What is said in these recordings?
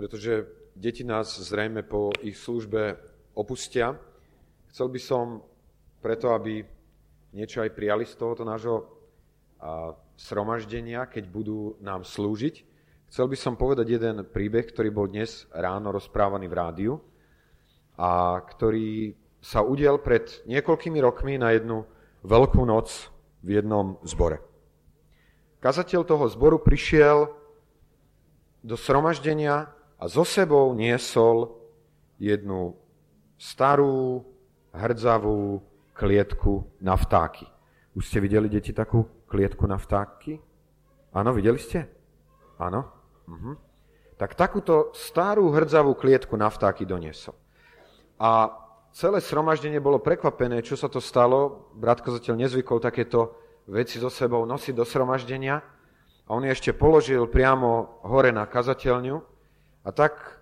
pretože deti nás zrejme po ich službe opustia. Chcel by som preto, aby niečo aj prijali z tohoto nášho sromaždenia, keď budú nám slúžiť. Chcel by som povedať jeden príbeh, ktorý bol dnes ráno rozprávaný v rádiu a ktorý sa udiel pred niekoľkými rokmi na jednu veľkú noc v jednom zbore. Kazateľ toho zboru prišiel do sromaždenia a so sebou niesol jednu starú, hrdzavú klietku na vtáky. Už ste videli, deti, takú klietku na vtáky? Áno, videli ste? Áno? Mhm. Tak takúto starú hrdzavú klietku na vtáky doniesol. A celé sromaždenie bolo prekvapené, čo sa to stalo. Brat kazateľ nezvykol takéto veci so sebou nosiť do sromaždenia. A on je ešte položil priamo hore na kazateľňu. A tak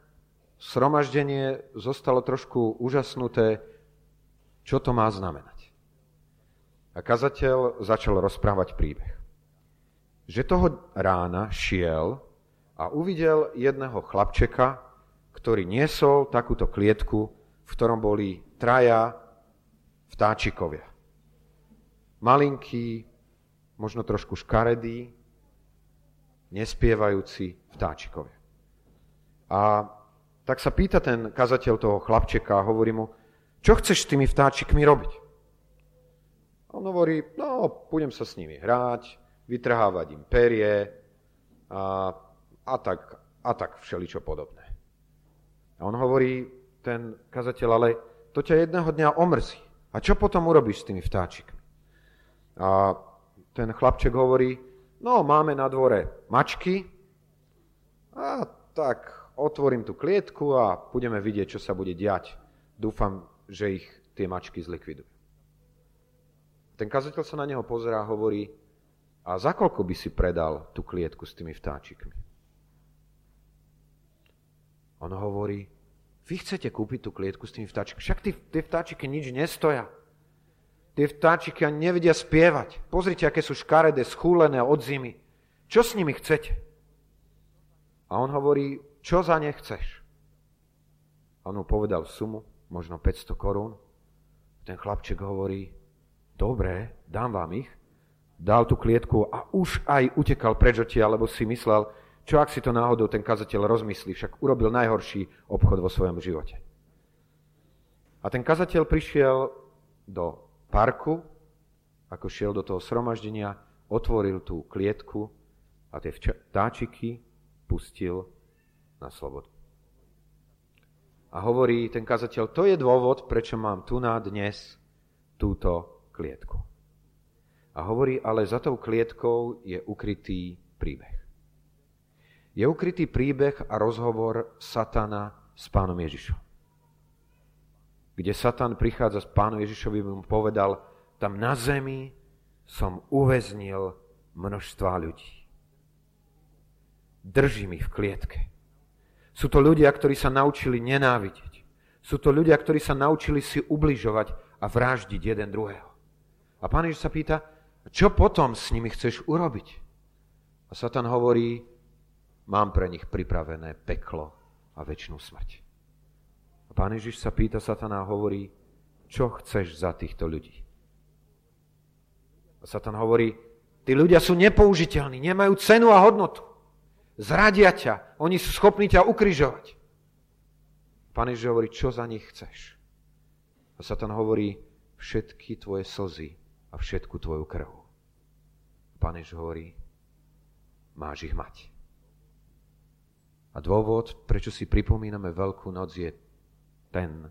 sromaždenie zostalo trošku úžasnuté, čo to má znamenať. A kazateľ začal rozprávať príbeh. Že toho rána šiel a uvidel jedného chlapčeka, ktorý niesol takúto klietku, v ktorom boli traja vtáčikovia. Malinký, možno trošku škaredý, nespievajúci vtáčikovia. A tak sa pýta ten kazateľ toho chlapčeka a hovorí mu, čo chceš s tými vtáčikmi robiť? On hovorí, no, budem sa s nimi hrať, vytrhávať im perie a, a, tak, a tak všeličo podobné. A on hovorí, ten kazateľ, ale to ťa jedného dňa omrzí. A čo potom urobíš s tými vtáčikmi? A ten chlapček hovorí, no máme na dvore mačky a tak otvorím tú klietku a budeme vidieť, čo sa bude diať. Dúfam, že ich tie mačky zlikvidujú. Ten kazateľ sa na neho pozerá a hovorí, a za koľko by si predal tú klietku s tými vtáčikmi? On hovorí, vy chcete kúpiť tú klietku s tými vtáčikmi, však tí, tie vtáčiky nič nestoja. Tie vtáčiky ani nevedia spievať. Pozrite, aké sú škaredé, schúlené od zimy. Čo s nimi chcete? A on hovorí, čo za ne chceš? On mu povedal sumu, možno 500 korún. Ten chlapček hovorí, dobre, dám vám ich, dal tú klietku a už aj utekal preč lebo si myslel, čo ak si to náhodou ten kazateľ rozmyslí, však urobil najhorší obchod vo svojom živote. A ten kazateľ prišiel do parku, ako šiel do toho sromaždenia, otvoril tú klietku a tie vtáčiky pustil na slobodu. A hovorí ten kazateľ, to je dôvod, prečo mám tu na dnes túto klietku. A hovorí, ale za tou klietkou je ukrytý príbeh. Je ukrytý príbeh a rozhovor Satana s pánom Ježišom. Kde Satan prichádza s pánom Ježišovi, mu povedal, tam na zemi som uväznil množstva ľudí. Drží mi v klietke. Sú to ľudia, ktorí sa naučili nenávidieť. Sú to ľudia, ktorí sa naučili si ubližovať a vraždiť jeden druhého. A pán Ježiš sa pýta, čo potom s nimi chceš urobiť? A Satan hovorí, mám pre nich pripravené peklo a väčšinu smrť. A pán Ježiš sa pýta Satana a hovorí, čo chceš za týchto ľudí? A Satan hovorí, tí ľudia sú nepoužiteľní, nemajú cenu a hodnotu. Zradia ťa, oni sú schopní ťa ukrižovať. Pán Ježiš hovorí, čo za nich chceš? A Satan hovorí, všetky tvoje slzy a všetku tvoju krv. Pán Ježiš hovorí, máš ich mať. A dôvod, prečo si pripomíname Veľkú noc, je ten,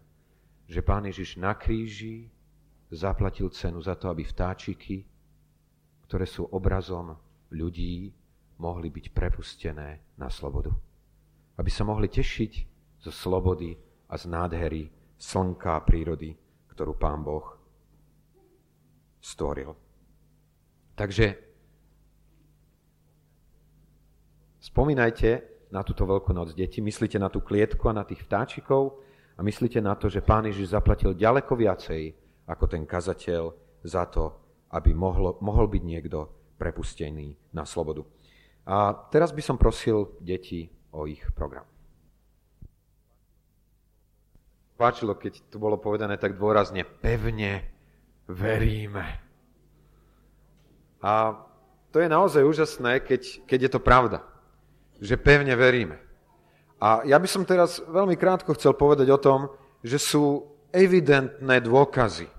že Pán Ježiš na kríži zaplatil cenu za to, aby vtáčiky, ktoré sú obrazom ľudí, mohli byť prepustené na slobodu. Aby sa mohli tešiť zo slobody a z nádhery slnka a prírody, ktorú Pán Boh stvoril. Takže spomínajte na túto veľkú noc, deti, myslíte na tú klietku a na tých vtáčikov a myslíte na to, že Pán Ježiš zaplatil ďaleko viacej ako ten kazateľ za to, aby mohlo, mohol byť niekto prepustený na slobodu. A teraz by som prosil deti o ich program. páčilo, keď tu bolo povedané tak dôrazne, pevne veríme. A to je naozaj úžasné, keď, keď je to pravda, že pevne veríme. A ja by som teraz veľmi krátko chcel povedať o tom, že sú evidentné dôkazy,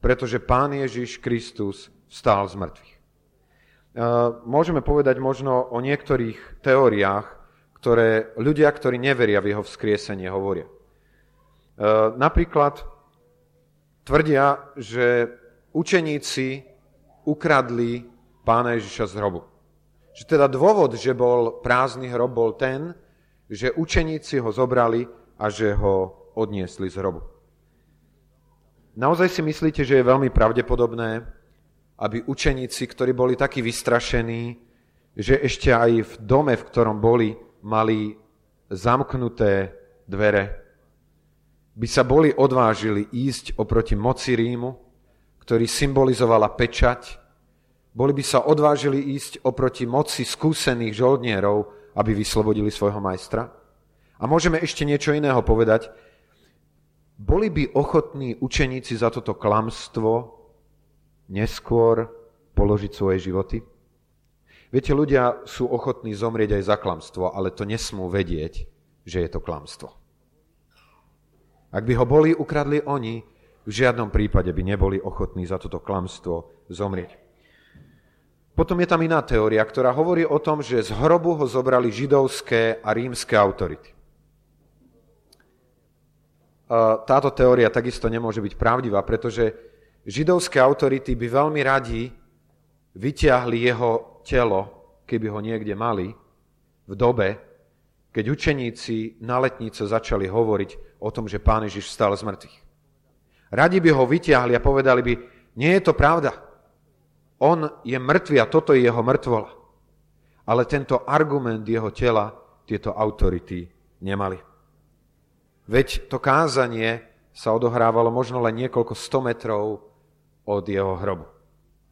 pretože Pán Ježiš Kristus stál z mŕtvych. Môžeme povedať možno o niektorých teóriách, ktoré ľudia, ktorí neveria v jeho vzkriesenie, hovoria. Napríklad tvrdia, že učeníci ukradli pána Ježiša z hrobu. Že teda dôvod, že bol prázdny hrob, bol ten, že učeníci ho zobrali a že ho odniesli z hrobu. Naozaj si myslíte, že je veľmi pravdepodobné, aby učeníci, ktorí boli takí vystrašení, že ešte aj v dome, v ktorom boli, mali zamknuté dvere, by sa boli odvážili ísť oproti moci Rímu, ktorý symbolizovala pečať, boli by sa odvážili ísť oproti moci skúsených žoldnierov, aby vyslobodili svojho majstra? A môžeme ešte niečo iného povedať. Boli by ochotní učeníci za toto klamstvo neskôr položiť svoje životy? Viete, ľudia sú ochotní zomrieť aj za klamstvo, ale to nesmú vedieť, že je to klamstvo. Ak by ho boli ukradli oni, v žiadnom prípade by neboli ochotní za toto klamstvo zomrieť. Potom je tam iná teória, ktorá hovorí o tom, že z hrobu ho zobrali židovské a rímske autority. Táto teória takisto nemôže byť pravdivá, pretože židovské autority by veľmi radi vyťahli jeho telo, keby ho niekde mali, v dobe, keď učeníci na letnice začali hovoriť o tom, že Pán Ježiš vstal z mŕtvych. Radi by ho vyťahli a povedali by, nie je to pravda. On je mŕtvy a toto je jeho mŕtvola. Ale tento argument jeho tela tieto autority nemali. Veď to kázanie sa odohrávalo možno len niekoľko sto metrov od jeho hrobu,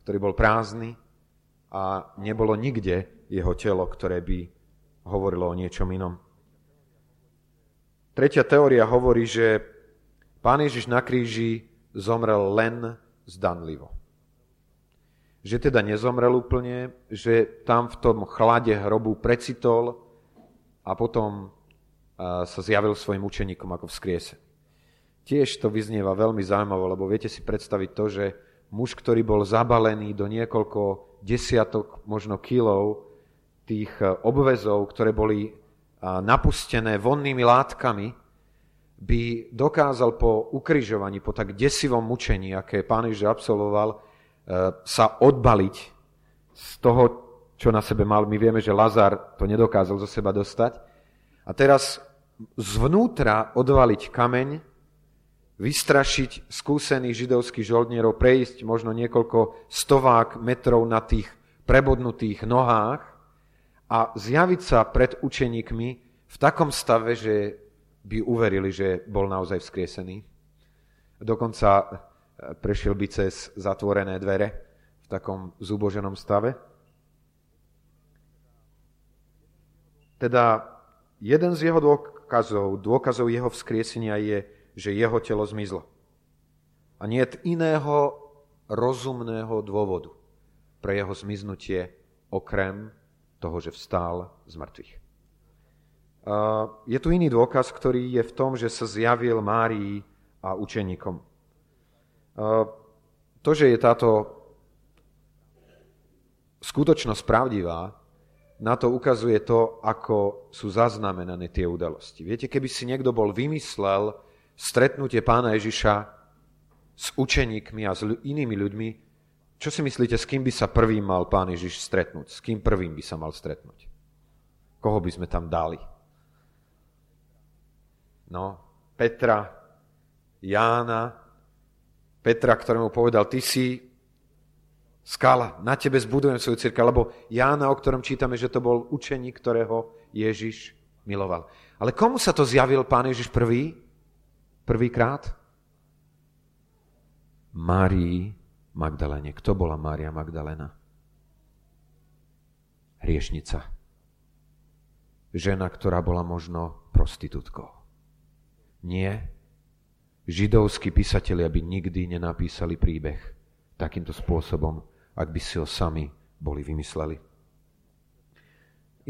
ktorý bol prázdny a nebolo nikde jeho telo, ktoré by hovorilo o niečom inom. Tretia teória hovorí, že pán Ježiš na kríži zomrel len zdanlivo že teda nezomrel úplne, že tam v tom chlade hrobu precitol a potom sa zjavil svojim učeníkom ako vzkriese. Tiež to vyznieva veľmi zaujímavo, lebo viete si predstaviť to, že muž, ktorý bol zabalený do niekoľko desiatok, možno kilov tých e, obvezov, ktoré boli napustené vonnými látkami, by dokázal po ukrižovaní, po tak desivom mučení, aké pán Ježiš absolvoval, E, sa odbaliť z toho, čo na sebe mal. My vieme, že Lazar to nedokázal zo seba dostať. A teraz zvnútra odvaliť kameň, vystrašiť skúsených židovských žoldnierov, prejsť možno niekoľko stovák metrov na tých prebodnutých nohách a zjaviť sa pred učeníkmi v takom stave, že by uverili, že bol naozaj vzkriesený. Dokonca prešiel by cez zatvorené dvere v takom zúboženom stave. Teda jeden z jeho dôkazov, dôkazov jeho vzkriesenia je, že jeho telo zmizlo. A nie iného rozumného dôvodu pre jeho zmiznutie okrem toho, že vstál z mŕtvych. Je tu iný dôkaz, ktorý je v tom, že sa zjavil Márii a učeníkom. To, že je táto skutočnosť pravdivá, na to ukazuje to, ako sú zaznamenané tie udalosti. Viete, keby si niekto bol vymyslel stretnutie pána Ježiša s učeníkmi a s inými ľuďmi, čo si myslíte, s kým by sa prvým mal pán Ježiš stretnúť? S kým prvým by sa mal stretnúť? Koho by sme tam dali? No, Petra, Jána, Petra, ktorému povedal, ty si skala, na tebe zbudujem svoju církev, lebo Jána, o ktorom čítame, že to bol učeník, ktorého Ježiš miloval. Ale komu sa to zjavil pán Ježiš prvý? Prvýkrát? Márii Magdalene. Kto bola Mária Magdalena? Hriešnica. Žena, ktorá bola možno prostitútkou. Nie, židovskí písatelia by nikdy nenapísali príbeh takýmto spôsobom, ak by si ho sami boli vymysleli.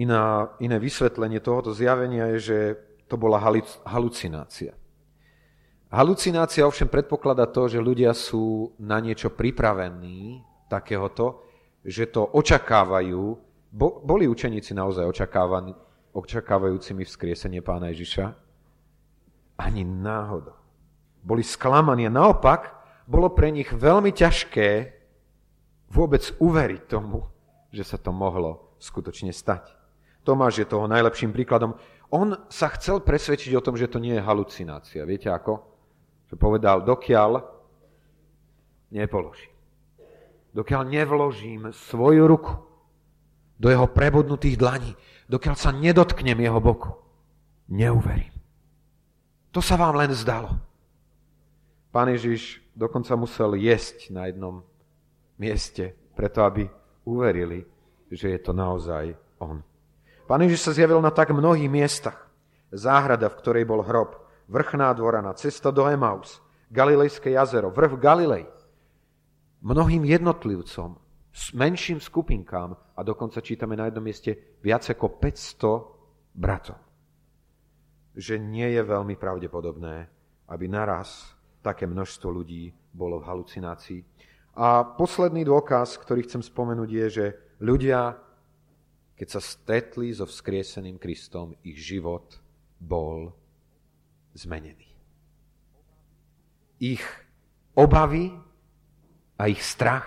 Iná, iné vysvetlenie tohoto zjavenia je, že to bola halucinácia. Halucinácia ovšem predpokladá to, že ľudia sú na niečo pripravení takéhoto, že to očakávajú. Bo, boli učeníci naozaj očakávajúcimi vzkriesenie pána Ježiša? Ani náhodou. Boli sklamaní. Naopak, bolo pre nich veľmi ťažké vôbec uveriť tomu, že sa to mohlo skutočne stať. Tomáš je toho najlepším príkladom. On sa chcel presvedčiť o tom, že to nie je halucinácia. Viete ako? Že povedal, dokiaľ nepoložím. Dokiaľ nevložím svoju ruku do jeho prebudnutých dlaní, dokiaľ sa nedotknem jeho boku, neuverím. To sa vám len zdalo. Pán Ježiš dokonca musel jesť na jednom mieste, preto aby uverili, že je to naozaj on. Pán Ježiš sa zjavil na tak mnohých miestach. Záhrada, v ktorej bol hrob, vrchná dvorana, cesta do Emaus, Galilejské jazero, vrch Galilej. Mnohým jednotlivcom, menším skupinkám a dokonca čítame na jednom mieste viac ako 500 bratov. Že nie je veľmi pravdepodobné, aby naraz také množstvo ľudí bolo v halucinácii. A posledný dôkaz, ktorý chcem spomenúť, je, že ľudia, keď sa stretli so vzkrieseným Kristom, ich život bol zmenený. Ich obavy a ich strach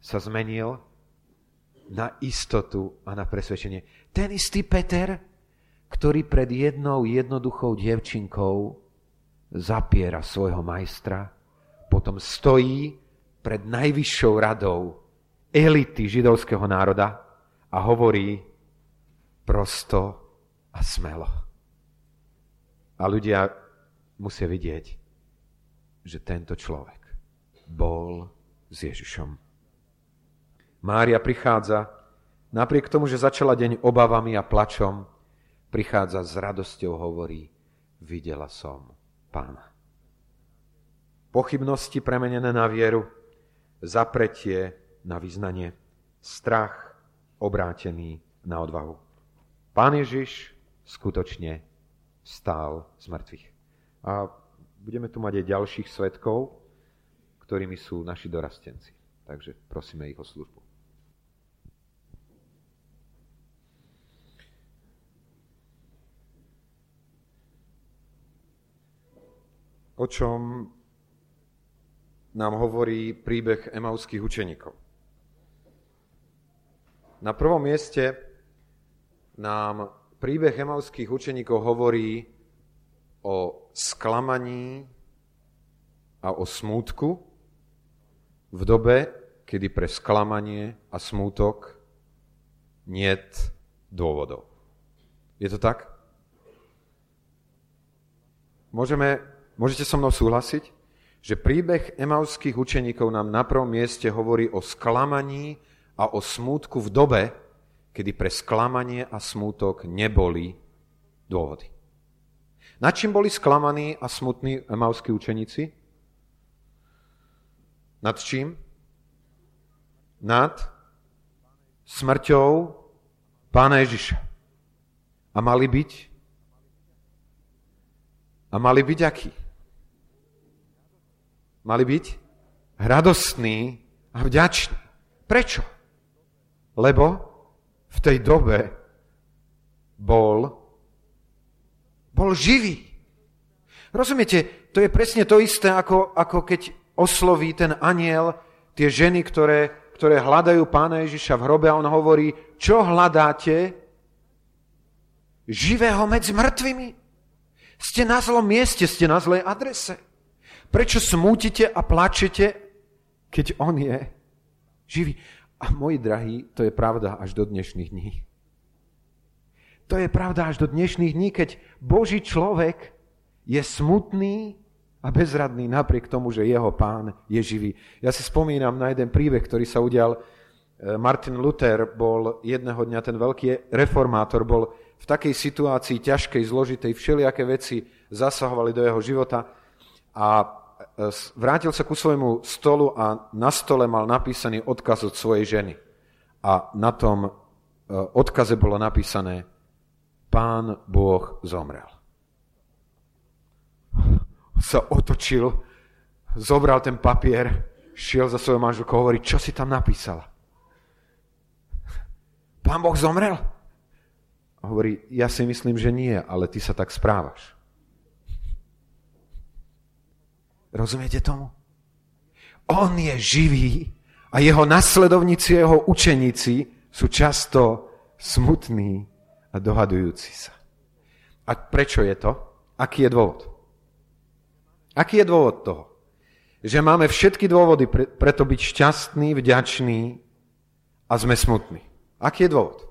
sa zmenil na istotu a na presvedčenie. Ten istý Peter, ktorý pred jednou jednoduchou dievčinkou zapiera svojho majstra, potom stojí pred najvyššou radou elity židovského národa a hovorí prosto a smelo. A ľudia musia vidieť, že tento človek bol s Ježišom. Mária prichádza, napriek tomu, že začala deň obavami a plačom, prichádza s radosťou, hovorí, videla som pána. Pochybnosti premenené na vieru, zapretie na vyznanie, strach obrátený na odvahu. Pán Ježiš skutočne stál z mŕtvych. A budeme tu mať aj ďalších svetkov, ktorými sú naši dorastenci. Takže prosíme ich o službu. O čom nám hovorí príbeh emauských učeníkov. Na prvom mieste nám príbeh emauských učeníkov hovorí o sklamaní a o smútku v dobe, kedy pre sklamanie a smútok niet dôvodov. Je to tak? Môžeme, môžete so mnou súhlasiť, že príbeh emauských učeníkov nám na prvom mieste hovorí o sklamaní a o smútku v dobe, kedy pre sklamanie a smútok neboli dôvody. Na čím boli sklamaní a smutní emauskí učeníci? Nad čím? Nad smrťou pána Ježiša. A mali byť? A mali byť akí? Mali byť radostní a vďační. Prečo? Lebo v tej dobe bol, bol živý. Rozumiete, to je presne to isté, ako, ako keď osloví ten aniel tie ženy, ktoré, ktoré hľadajú pána Ježiša v hrobe a on hovorí, čo hľadáte? Živého medzi mŕtvými? Ste na zlom mieste, ste na zlej adrese. Prečo smútite a plačete, keď on je živý? A moji drahí, to je pravda až do dnešných dní. To je pravda až do dnešných dní, keď Boží človek je smutný a bezradný napriek tomu, že jeho pán je živý. Ja si spomínam na jeden príbeh, ktorý sa udial. E, Martin Luther bol jedného dňa ten veľký reformátor, bol v takej situácii ťažkej, zložitej, všelijaké veci zasahovali do jeho života a vrátil sa ku svojmu stolu a na stole mal napísaný odkaz od svojej ženy. A na tom e, odkaze bolo napísané Pán Boh zomrel. Sa otočil, zobral ten papier, šiel za svojou manželkou a hovorí, čo si tam napísala? Pán Boh zomrel? A hovorí, ja si myslím, že nie, ale ty sa tak správaš. Rozumiete tomu? On je živý a jeho nasledovníci, jeho učeníci sú často smutní a dohadujúci sa. A prečo je to? Aký je dôvod? Aký je dôvod toho? Že máme všetky dôvody pre, preto byť šťastný, vďačný a sme smutní. Aký je dôvod?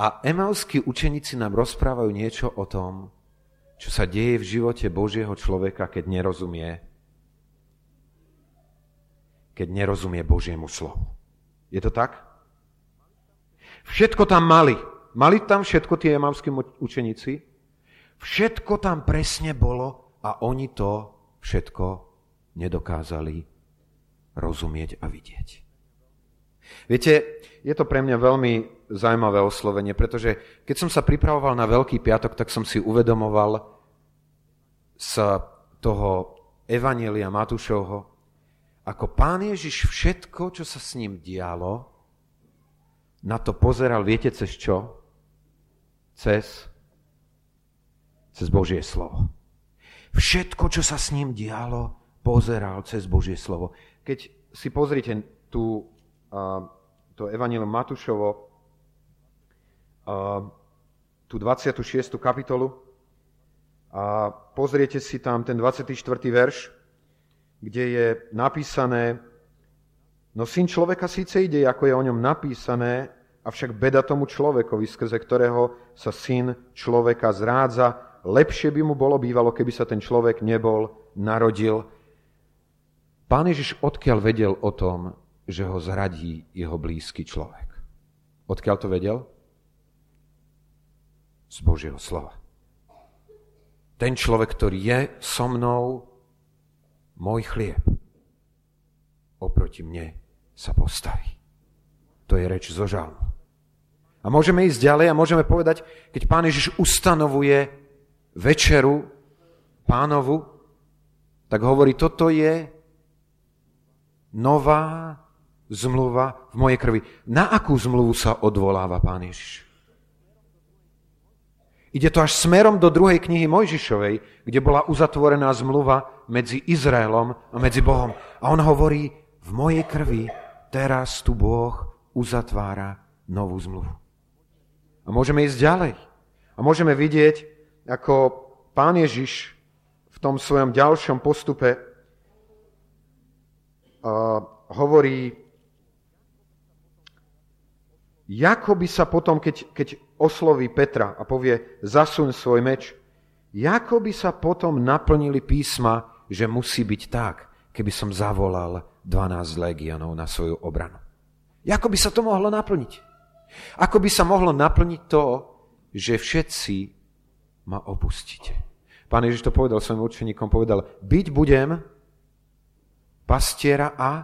A emauskí učeníci nám rozprávajú niečo o tom, čo sa deje v živote Božieho človeka, keď nerozumie keď nerozumie Božiemu slovu. Je to tak? Všetko tam mali. Mali tam všetko tie emavskí učeníci? Všetko tam presne bolo a oni to všetko nedokázali rozumieť a vidieť. Viete, je to pre mňa veľmi zaujímavé oslovenie, pretože keď som sa pripravoval na Veľký piatok, tak som si uvedomoval z toho Evanielia Matúšovho, ako pán Ježiš všetko, čo sa s ním dialo, na to pozeral, viete cez čo? Cez, cez Božie slovo. Všetko, čo sa s ním dialo, pozeral cez Božie slovo. Keď si pozrite tú, uh, to Evangelium Matúšovo, tú 26. kapitolu a pozriete si tam ten 24. verš, kde je napísané, no syn človeka síce ide, ako je o ňom napísané, avšak beda tomu človekovi, skrze ktorého sa syn človeka zrádza, lepšie by mu bolo bývalo, keby sa ten človek nebol narodil. Pán Ježiš odkiaľ vedel o tom, že ho zradí jeho blízky človek? Odkiaľ to vedel? Z Božieho slova. Ten človek, ktorý je so mnou, môj chlieb, oproti mne sa postaví. To je reč zo žalmu. A môžeme ísť ďalej a môžeme povedať, keď pán Ježiš ustanovuje večeru pánovu, tak hovorí, toto je nová zmluva v mojej krvi. Na akú zmluvu sa odvoláva pán Ježiš? Ide to až smerom do druhej knihy Mojžišovej, kde bola uzatvorená zmluva medzi Izraelom a medzi Bohom. A on hovorí, v mojej krvi teraz tu Boh uzatvára novú zmluvu. A môžeme ísť ďalej. A môžeme vidieť, ako pán Ježiš v tom svojom ďalšom postupe hovorí, ako by sa potom, keď, keď osloví Petra a povie, zasuň svoj meč, ako by sa potom naplnili písma, že musí byť tak, keby som zavolal 12 legionov na svoju obranu. Ako by sa to mohlo naplniť? Ako by sa mohlo naplniť to, že všetci ma opustíte? Pán Ježiš to povedal svojim učeníkom, povedal, byť budem pastiera a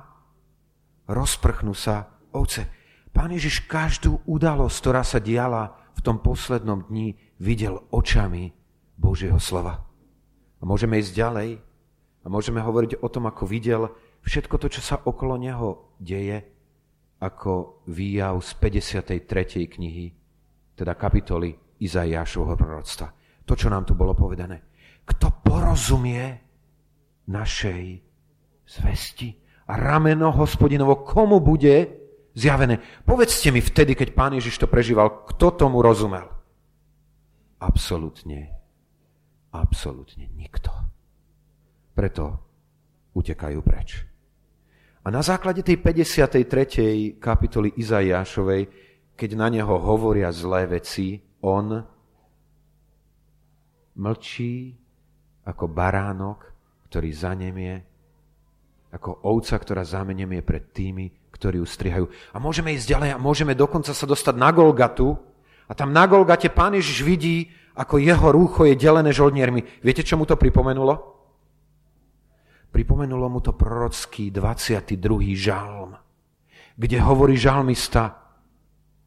rozprchnú sa ovce. Pán Ježiš každú udalosť, ktorá sa diala v tom poslednom dni videl očami Božieho slova. A môžeme ísť ďalej a môžeme hovoriť o tom, ako videl všetko to, čo sa okolo neho deje, ako výjav z 53. knihy, teda kapitoly Izaiášovho proroctva. To, čo nám tu bolo povedané. Kto porozumie našej zvesti a rameno hospodinovo, komu bude zjavené. Povedzte mi vtedy, keď pán Ježiš to prežíval, kto tomu rozumel? Absolutne, absolútne nikto. Preto utekajú preč. A na základe tej 53. kapitoly Izaiášovej, keď na neho hovoria zlé veci, on mlčí ako baránok, ktorý zanemie, ako ovca, ktorá zamenemie pred tými, ktorí ju strihajú. A môžeme ísť ďalej a môžeme dokonca sa dostať na Golgatu A tam na Golgate pán Ježiš vidí, ako jeho rúcho je delené žoldniermi. Viete, čo mu to pripomenulo? Pripomenulo mu to prorocký 22. žalm, kde hovorí žalmista,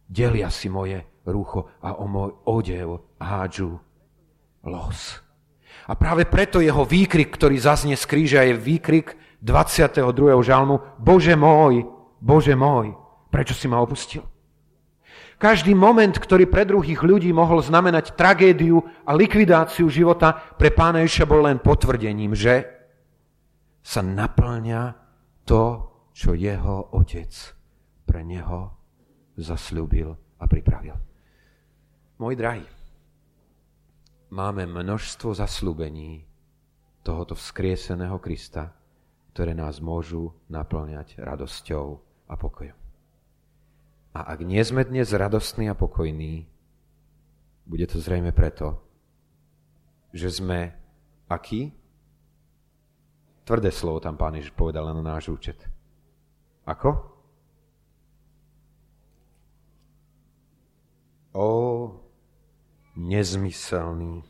delia si moje rúcho a o môj odev hádžu los. A práve preto jeho výkrik, ktorý zaznie z kríža, je výkrik 22. žalmu Bože môj, Bože môj, prečo si ma opustil? Každý moment, ktorý pre druhých ľudí mohol znamenať tragédiu a likvidáciu života, pre pána Ježiša bol len potvrdením, že sa naplňa to, čo jeho otec pre neho zasľúbil a pripravil. Môj drahý, máme množstvo zaslúbení tohoto vzkrieseného Krista, ktoré nás môžu naplňať radosťou a pokojom. A ak nie sme dnes radostní a pokojní, bude to zrejme preto, že sme aký? Tvrdé slovo tam pán Ježiš povedal na náš účet. Ako? O, nezmyselný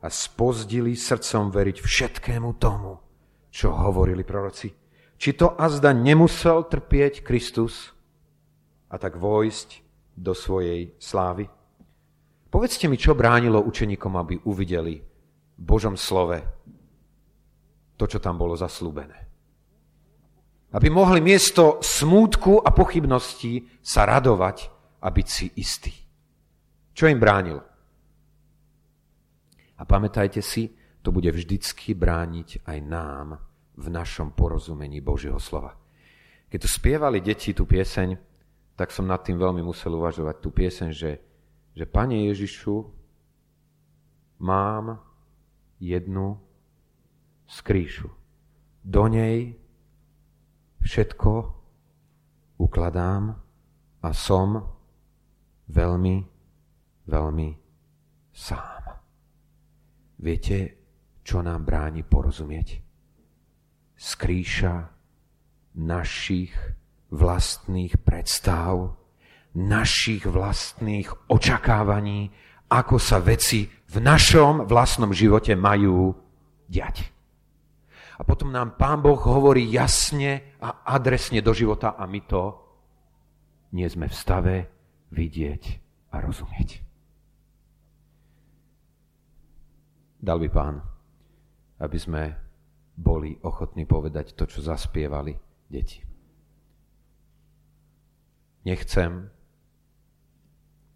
a spozdili srdcom veriť všetkému tomu, čo hovorili proroci. Či to azda nemusel trpieť Kristus a tak vojsť do svojej slávy? Povedzte mi, čo bránilo učeníkom, aby uvideli v Božom slove to, čo tam bolo zaslúbené. Aby mohli miesto smútku a pochybností sa radovať a byť si istí. Čo im bránilo? A pamätajte si, to bude vždycky brániť aj nám v našom porozumení Božieho slova. Keď tu spievali deti tú pieseň, tak som nad tým veľmi musel uvažovať tú pieseň, že, že Pane Ježišu, mám jednu skrýšu. Do nej všetko ukladám a som veľmi, veľmi sám. Viete, čo nám bráni porozumieť? Skrýša našich vlastných predstav, našich vlastných očakávaní, ako sa veci v našom vlastnom živote majú diať. A potom nám Pán Boh hovorí jasne a adresne do života a my to nie sme v stave vidieť a rozumieť. Dal by pán, aby sme boli ochotní povedať to, čo zaspievali deti. Nechcem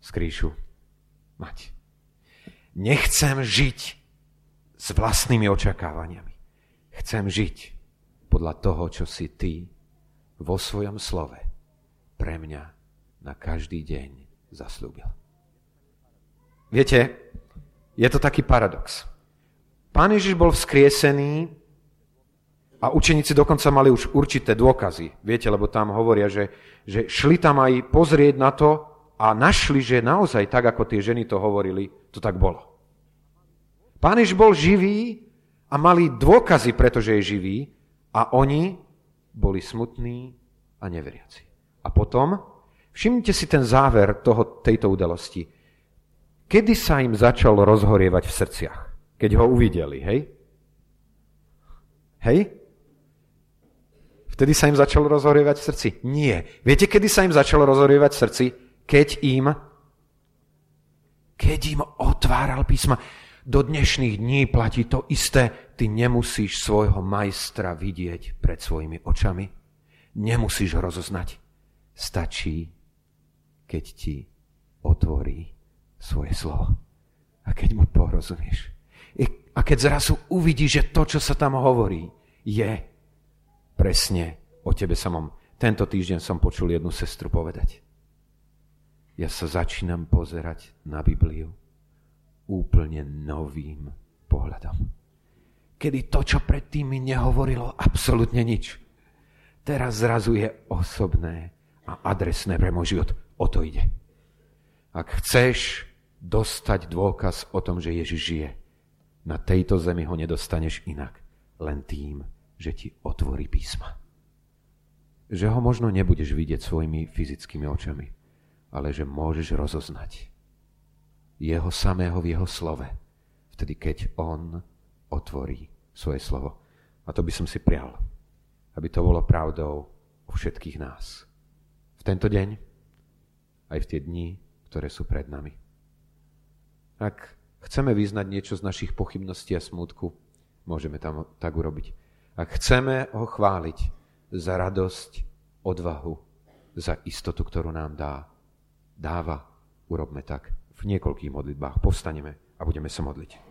skrýšu mať. Nechcem žiť s vlastnými očakávaniami. Chcem žiť podľa toho, čo si ty vo svojom slove pre mňa na každý deň zaslúbil. Viete, je to taký paradox. Pán Ježiš bol vzkriesený a učeníci dokonca mali už určité dôkazy. Viete, lebo tam hovoria, že, že šli tam aj pozrieť na to a našli, že naozaj tak, ako tie ženy to hovorili, to tak bolo. Pán Ježiš bol živý a mali dôkazy, pretože je živý a oni boli smutní a neveriaci. A potom, všimnite si ten záver toho, tejto udalosti. Kedy sa im začal rozhorievať v srdciach? keď ho uvideli, hej? Hej? Vtedy sa im začalo rozhorievať v srdci? Nie. Viete, kedy sa im začalo rozhorievať v srdci? Keď im keď im otváral písma. Do dnešných dní platí to isté. Ty nemusíš svojho majstra vidieť pred svojimi očami. Nemusíš ho rozoznať. Stačí, keď ti otvorí svoje slovo. A keď mu porozumieš. A keď zrazu uvidí, že to, čo sa tam hovorí, je presne o tebe samom. Tento týždeň som počul jednu sestru povedať. Ja sa začínam pozerať na Bibliu úplne novým pohľadom. Kedy to, čo predtým mi nehovorilo absolútne nič, teraz zrazu je osobné a adresné pre môj život. O to ide. Ak chceš dostať dôkaz o tom, že Ježiš žije, na tejto zemi ho nedostaneš inak, len tým, že ti otvorí písma. Že ho možno nebudeš vidieť svojimi fyzickými očami, ale že môžeš rozoznať jeho samého v jeho slove. Vtedy, keď on otvorí svoje slovo. A to by som si prial, aby to bolo pravdou o všetkých nás. V tento deň, aj v tie dni, ktoré sú pred nami. Ak chceme vyznať niečo z našich pochybností a smútku, môžeme tam tak urobiť. Ak chceme ho chváliť za radosť, odvahu, za istotu, ktorú nám dá, dáva, urobme tak v niekoľkých modlitbách. Povstaneme a budeme sa modliť.